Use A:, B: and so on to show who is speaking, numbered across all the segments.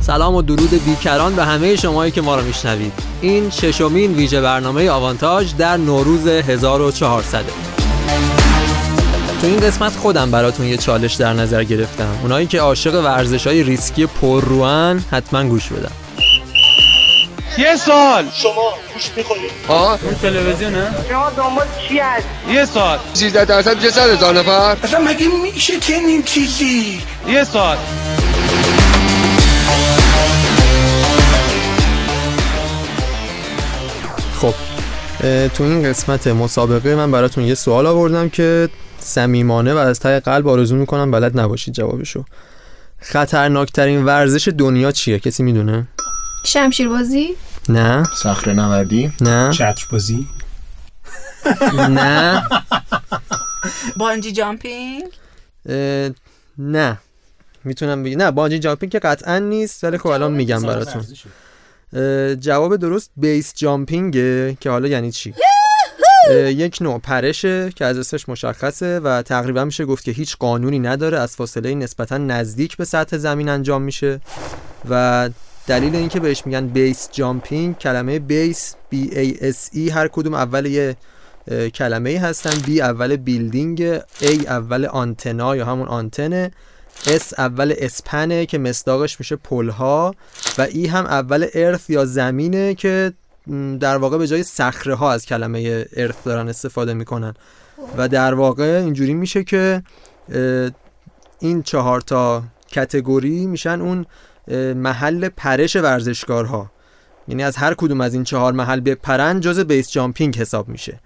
A: سلام و درود بیکران به همه شمایی که ما رو میشنوید. این ششمین ویژه برنامه آوانتاژ در نوروز 1400 تو این قسمت خودم براتون یه چالش در نظر گرفتم. اونایی که عاشق ورزش های ریسکی پرروان حتما گوش بدن.
B: یه سال.
C: شما گوش می‌خورید
B: آه. اون تلویزیونه
D: شما دنبال چی هست؟
B: یه سال.
E: 13 درصد میشه 100 هزار نفر.
C: اصلا مگه میشه چنین چیزی؟
B: یه سال.
A: خب تو این قسمت مسابقه من براتون یه سوال آوردم که صمیمانه و از ته قلب آرزو می‌کنم بلد نباشید جوابشو. خطرناکترین ورزش دنیا چیه؟ کسی می‌دونه؟
F: شمشیربازی؟
A: نه.
E: صخره نوردی؟
A: نه.
G: چتر بازی
A: نه.
H: بانجی جامپینگ؟
A: نه. می‌تونم بگم. نه بانجی جامپینگ که قطعا نیست ولی خب الان میگم براتون. جواب درست بیس جامپینگه که حالا یعنی چی؟ یک نوع پرشه که از اسمش مشخصه و تقریبا میشه گفت که هیچ قانونی نداره از فاصله نسبتا نزدیک به سطح زمین انجام میشه و دلیل اینکه بهش میگن بیس جامپینگ کلمه بیس B A S E هر کدوم اول یه کلمه ای هستن. B اول بیلدینگ A اول آنتنا یا همون آنتنه. S اول اسپنه که مصداقش میشه پلها. و ای هم اول ارث یا زمینه که در واقع به جای صخره ها از کلمه ارث دارن استفاده می‌کنن. و در واقع اینجوری میشه که این چهار تا کتگوری میشن. اون محل پرش ورزشکارها. یعنی از هر کدوم از این چهار محل بپرن جز بیس جامپینگ حساب میشه.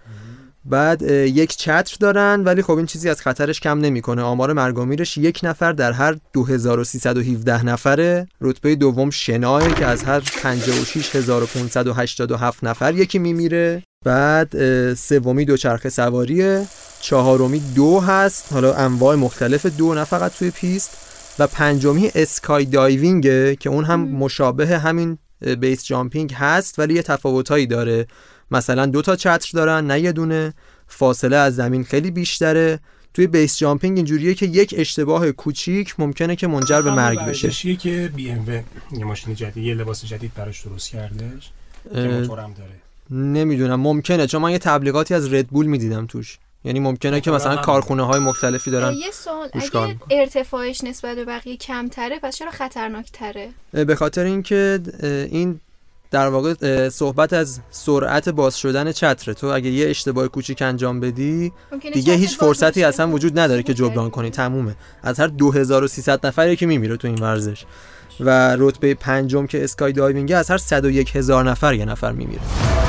A: بعد یک چتر دارن ولی خب این چیزی از خطرش کم نمی‌کنه. آمار مرگ و میرش یک نفر در هر 2317 نفره. رتبه دوم شناه که از هر 56587 نفر یکی میمیره. بعد سومی دوچرخه سواریه. چهارمی دو هست. حالا انواع مختلف دو نه فقط توی پیست. و پنجمی اسکای دایوینگه که اون هم مشابه همین بیس جامپینگ هست ولی یه تفاوتایی داره. مثلا دو تا چتر دارن نه یه دونه. فاصله از زمین خیلی بیشتره. توی بیس جامپینگ اینجوریه که یک اشتباه کوچیک ممکنه که منجر به مرگ بشه.
G: که بی ام یه ماشین جدید یه لباس جدید براش درست کردش که موتورم داره.
A: نمی‌دونم ممکنه چون من یه تبلیغاتی از ردبول می‌دیدم توش. یعنی ممکنه که مثلا. کارخونه های مختلفی دارن
F: یه سوال اگه. ارتفاعش نسبت به بقیه کمتره پس چرا خطرناکتره؟
A: اه، به خاطر اینکه این در واقع صحبت از سرعت باز شدن چتره. تو اگه یه اشتباه کوچیک انجام بدی دیگه هیچ فرصتی اصلا وجود نداره که جبران. کنی. تمومه. از هر 2300 نفری که میمیره تو این ورزش. و رتبه پنجم که اسکای دایوینگ از هر 101 هزار نفر یه نفر میمیره.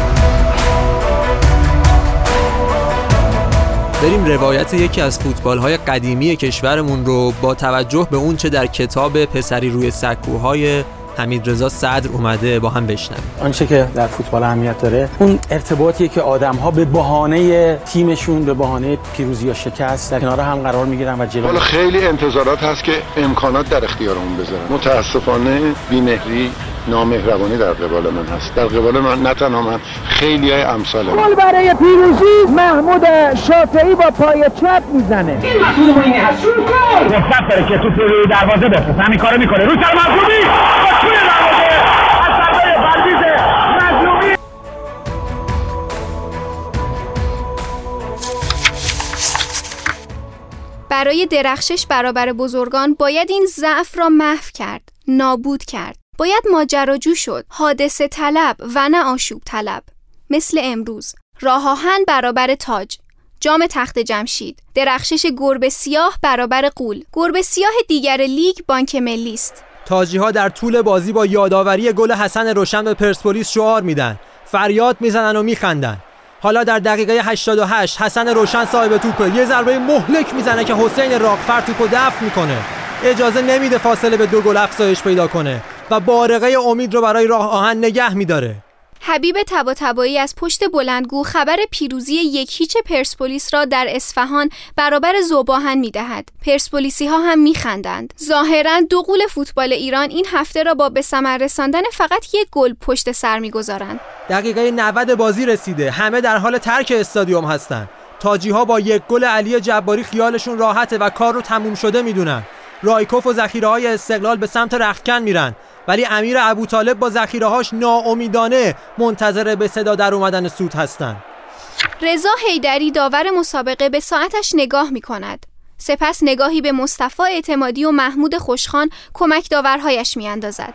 A: بریم روایت یکی از فوتبال های قدیمی کشورمون رو با توجه به اون چه در کتاب پسری روی سکوهای حمید رضا صدر اومده با هم بشنویم.
I: آنچه که در فوتبال اهمیت داره اون ارتباطیه که آدم ها به بهانه تیمشون به بهانه پیروزی یا شکست در کنار هم قرار می‌گیرن و جلو.
E: حالا خیلی انتظارات هست که امکانات در اختیارمون بذارن. متاسفانه بیمهری نامهربانی در قبال من هست. در قبال من نه تنها من خیلی های امثال من.
D: گل برای پیروزی محمود شافعی با پای چپ می‌زنه.
I: فرصت داره که توپ روی دروازه بفرسته همین کارو می‌کنه. رو سر مرزومی و توی دروازه! از مظلومی!
F: برای درخشش برابر بزرگان باید این ضعف را محو کرد نابود کرد. باید ماجراجو شد. حادثه طلب و نه آشوب طلب. مثل امروز. راه آهن برابر تاج. جام تخت جمشید. درخشش گربه سیاه برابر قول. گربه سیاه دیگر لیگ بانک ملی است.
A: تاجی ها در طول بازی با یادآوری گل حسن روشن به پرسپولیس شعار میدن. فریاد می‌زنن و میخندن. حالا در دقیقه 88 حسن روشن صاحب توپه یه ضربه مهلک می‌زنه که حسین راقفر توپو دفع می‌کنه. اجازه نمیده فاصله به دو گل افزایش پیدا کنه. و بارقه امید رو برای راه آهن نگه میداره
F: حبیب تباتبایی از پشت بلندگو خبر پیروزی یک هیچ پرسپولیس را در اصفهان برابر زوباهن می‌دهد. پرسپولیسی ها هم میخندند. ظاهرا دو قول فوتبال ایران این هفته را با به ثمر رساندن فقط یک گل پشت سر می‌گذارند.
A: دقیقه 90 بازی رسیده همه در حال ترک استادیوم هستن تاجی ها با یک گل علی جباری خیالشون راحته و کار رو تموم شده می‌دونن رایکوف و ذخیره های استقلال به سمت رختکن میرن ولی امیر ابو طالب با ذخیره هاش ناامیدانه منتظر به صدا در اومدن سود هستن
F: رضا هیدری داور مسابقه به ساعتش نگاه می کند. سپس نگاهی به مصطفی اعتمادی و محمود خوشخان کمک داورهایش می اندازد.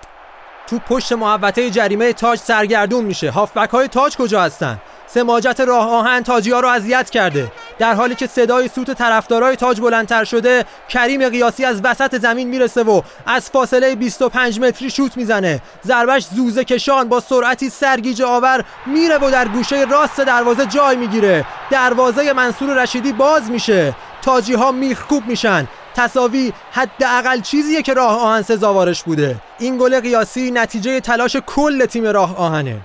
A: تو پشت محوطه جریمه تاج سرگردون میشه هافبک های تاج کجا هستن سماجت راه آهن تاجی ها رو اذیت کرده. در حالی که صدای سوت طرفدارای تاج بلندتر شده کریم قیاسی از وسط زمین می‌رسه و از فاصله 25 متری شوت می‌زنه. ضربش زوزه کشان با سرعتی سرگیج آور میره و در گوشه راست دروازه جای می‌گیره. دروازه منصور رشیدی باز میشه. تاجی ها میخکوب میشن. تساوی حداقل چیزیه که راه آهن سزاوارش بوده. این گل قیاسی نتیجه تلاش کل تیم راه آهنه.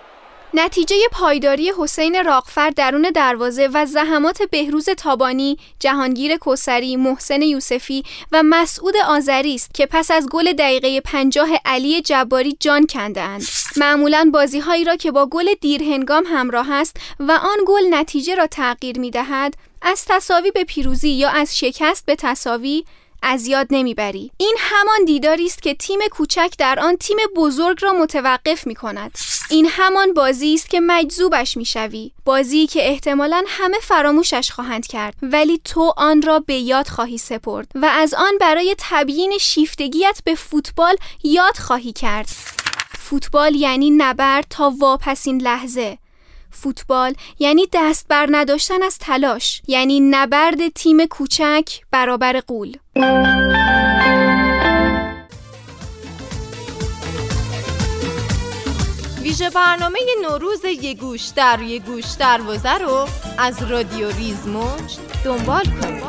F: نتیجه پایداری حسین راقفر درون دروازه و زحمات بهروز تابانی، جهانگیر کوسری، محسن یوسفی و مسعود آذری است که پس از گل دقیقه پنجاه علی جباری جان کنده اند. معمولا بازی هایی را که با گل دیرهنگام همراه است و آن گل نتیجه را تغییر می دهد، از تساوی به پیروزی یا از شکست به تساوی از یاد نمی‌بری. این همان دیداری است که تیم کوچک در آن تیم بزرگ را متوقف می کند این همان بازی است که مجذوبش می‌شوی. بازی که احتمالا همه فراموشش خواهند کرد ولی تو آن را به یاد خواهی سپرد و از آن برای تبیین شیفتگیت به فوتبال یاد خواهی کرد. فوتبال یعنی نبرد تا واپسین لحظه. فوتبال یعنی دست بر نداشتن از تلاش یعنی نبرد تیم کوچک برابر قول
J: ویژه برنامه نوروز یه گوش در یه گوش دروازه رو از رادیو ریزموج دنبال کن.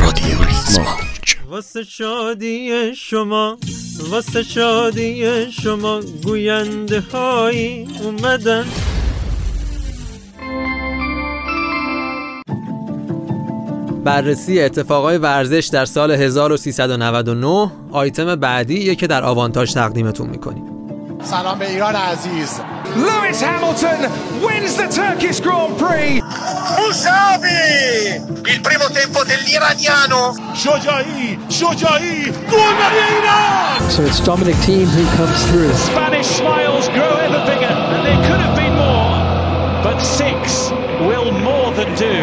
E: رادیو ریزموج.
A: واسه شادی شما واسه شادی شما گوینده هایی اومدن. بررسی اتفاقای ورزش در سال 1399 آیتم بعدی که در آوانتاژ تقدیمتون می‌کنیم.
K: سلام به ایران عزیز.
D: Lewis Hamilton wins the Turkish Grand Prix.
C: Musabi! Il primo tempo dell'iraniano.
K: شجاعی شجاعی گل برای ایران
L: So it's Dominic Thiem who comes through.
D: Spanish smiles grow ever bigger, and there could have been more, but six will more than do.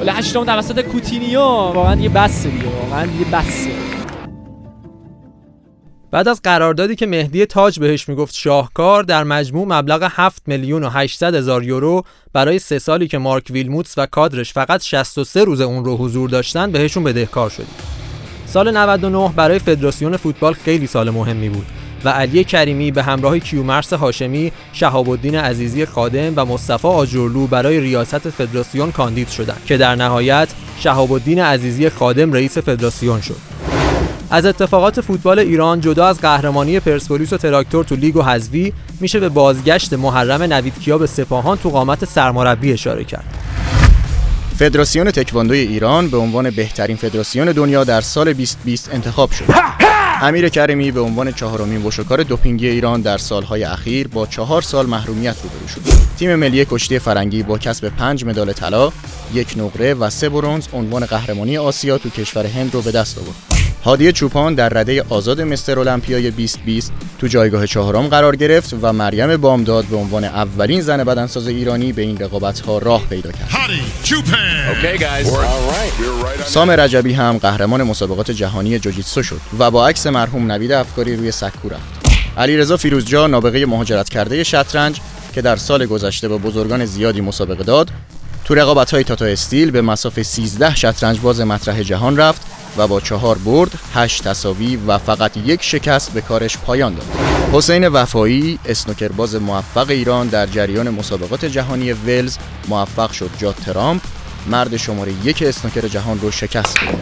L: ولی هشتم توسط کوتینیو واقعا یه بسه دیگه واقعا یه بسه
A: بعد از قراردادی که مهدی تاج بهش می‌گفت شاهکار در مجموع مبلغ 7 میلیون و 800 هزار یورو برای سه سالی که مارک ویلموتس و کادرش فقط 63 روز اون رو حضور داشتن بهشون بدهکار شدیم. سال 99 برای فدراسیون فوتبال خیلی سال مهمی بود و علی کریمی به همراه کیومرس هاشمی، شهاب الدین عزیزی خادم و مصطفی آجرلو برای ریاست فدراسیون کاندید شدند که در نهایت شهاب الدین عزیزی خادم رئیس فدراسیون شد. از اتفاقات فوتبال ایران جدا از قهرمانی پرسپولیس و تراکتور تو لیگ و حذفی میشه به بازگشت محرم نویدکیا به سپاهان تو قامت سرمربی اشاره کرد.
M: فدراسیون تکواندوی ایران به عنوان بهترین فدراسیون دنیا در سال 2020 انتخاب شد. امیر کریمی به عنوان چهارمین وشکار دوپینگی ایران در سالهای اخیر با چهار سال محرومیت روبرو شد. تیم ملی کشتی فرنگی با کسب پنج مدال طلا، یک نقره و سه برنز عنوان قهرمانی آسیا تو کشور هند رو به دست آورد. هادی چوپان در رده آزاد مستر المپیای 2020 تو جایگاه چهارم قرار گرفت و مریم بامداد به عنوان اولین زن بدنساز ایرانی به این رقابت‌ها راه پیدا کرد. سام رجبی هم قهرمان مسابقات جهانی جوجیتسو شد و با عکس مرحوم نوید افکاری روی سکو رفت. علیرضا فیروزجا نابغه مهاجرت کرده شطرنج که در سال گذشته با بزرگان زیادی مسابقه داد تو رقابت های تاتا استیل به مسافه 13 شطرنج باز مطرح جهان رفت و با چهار برد، هشت تساوی و فقط یک شکست به کارش پایان داد. حسین وفایی اسنوکرباز موفق ایران در جریان مسابقات جهانی ولز موفق شد جات ترامپ مرد شماره یک اسنوکر جهان رو شکست بده.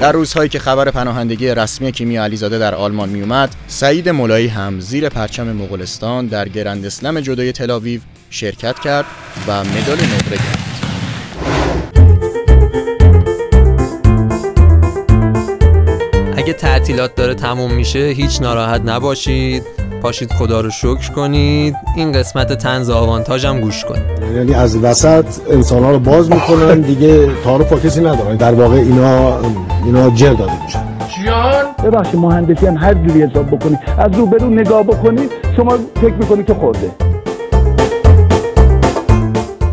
M: در روزهایی که خبر پناهندگی رسمی کیمیا علیزاده در آلمان میومد، سعید مولایی هم زیر پرچم مغولستان در گرند اسلم جدای تلاویو شرکت کرد و مدال نقره گرفت.
A: تعطیلات داره تموم میشه هیچ ناراحت نباشید. پاشید خدا رو شکر کنید. این قسمت تنز آوانتاژ هم گوش کنید.
N: یعنی از وسط انسان ها رو باز می‌کنن دیگه تعارف با کسی ندارن. در واقع اینا اینا جر داده میشن.
O: جان ببخشید مهندسی هم هر جوری حساب بکنی از رو برو نگاه بکنی شما فکر می‌کنی که خورده.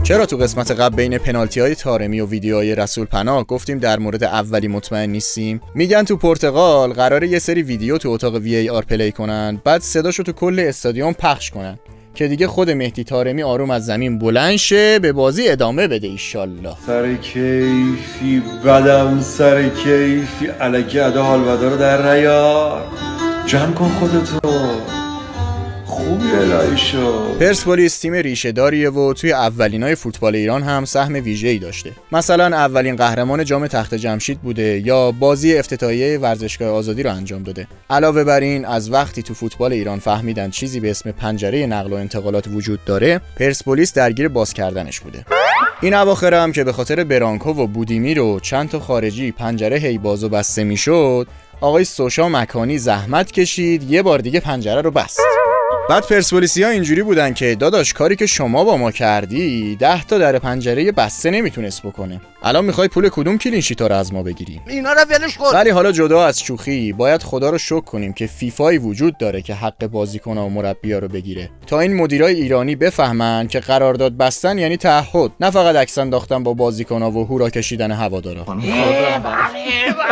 M: چرا تو قسمت قبل بین پنالتی های تارمی و ویدیوهای رسول پناه گفتیم در مورد اولی مطمئن نیستیم؟ میگن تو پرتغال قرار یه سری ویدیو تو اتاق وی ای آر پلی کنن بعد صداشو تو کل استادیوم پخش کنن که دیگه خود مهدی تارمی آروم از زمین بلند شه به بازی ادامه بده ایشالله.
P: سر کیفی بدم سر کیفی علکی ادا حال رو در نیار جمع کن خودتو. خوبی
M: پرسپولیس تیم ریشه داریه و توی اولینای فوتبال ایران هم سهم ویژه‌ای داشته. مثلا اولین قهرمان جام تخت جمشید بوده یا بازی افتتاحیه ورزشگاه آزادی رو انجام داده. علاوه بر این از وقتی تو فوتبال ایران فهمیدن چیزی به اسم پنجره نقل و انتقالات وجود داره پرسپولیس درگیر باز کردنش بوده. این اواخر هم که به خاطر برانکو و بودیمی رو چند تا خارجی پنجره هی باز و بسته می‌شد آقای سوشا مکانی زحمت کشید یه بار دیگه پنجره رو بست. بعد پرسپولیسی ها اینجوری بودن که داداش کاری که شما با ما کردی ده تا در پنجره بسته نمی‌تونست بکنه. الان می‌خوای پول کدوم کلینشیت رو از ما بگیری؟
C: اینا رو ولش کن.
M: ولی حالا جدا از شوخی باید خدا رو شکر کنیم که فیفایی وجود داره که حق بازیکن و مربیا رو بگیره. تا این مدیرای ایرانی بفهمن که قرارداد بستن یعنی تعهد نه فقط عکس انداختن با بازیکن و هورا کشیدن هوادارا.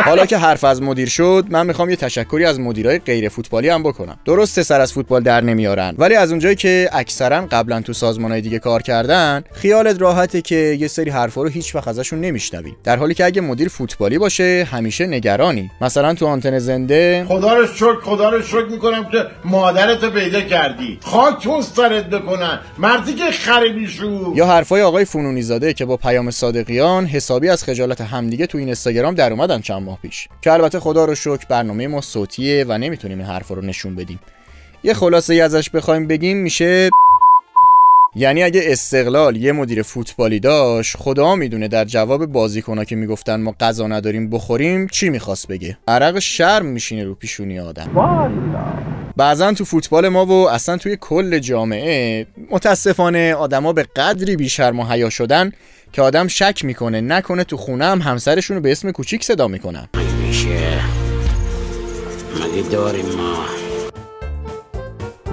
M: حالا که حرف از مدیر شد من می‌خوام یه تشکری از مدیرای غیر فوتبالی هم بکنم. درسته سر از فوتبال در نمیارن ولی از اونجایی که اکثرا قبلا تو سازمانهای دیگه کار کردن خیالت راحته که یه سری حرفا رو هیچ وقت ازشون نمیشنوی. در حالی که اگه مدیر فوتبالی باشه همیشه نگرانی. مثلا تو آنتن زنده
K: خدا رو شکر خدا رو شکر می‌کنم که مادرتو پیدا کردی. خاک تو سرت بکنن. مردی که خریبی شو.
M: یا حرفای آقای فنونی زاده که با پیام صادقیان حسابی از خجالت همدیگه تو این اینستاگرام در اومدن چند ماه پیش. که البته خدا رو شکر برنامه ما صوتیه و نمی‌تونیم این حرفا رو نشون بدیم. یه خلاصه ای ازش بخوایم بگیم میشه یعنی اگه استقلال یه مدیر فوتبالی داشت خدا می‌دونه در جواب بازیکنا که می‌گفتن ما غذا نداریم بخوریم چی می‌خواست بگه؟ عرق شرم میشینه رو پیشونی آدم. بعضا تو فوتبال ما و اصلا توی کل جامعه متاسفانه آدما به قدری بیشرم و حیا شدن که آدم شک می‌کنه نکنه تو خونه هم همسرشون رو به اسم کوچیک صدا می‌کنن.
Q: میشه. مگه داریم ما.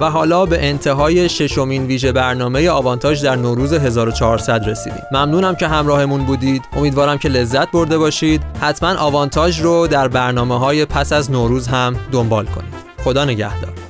A: و حالا به انتهای ششمین ویژه برنامه آوانتاژ در نوروز 1400 رسیدیم. ممنونم که همراهمون بودید. امیدوارم که لذت برده باشید. حتما آوانتاژ رو در برنامه های پس از نوروز هم دنبال کنید. خدا نگهدار.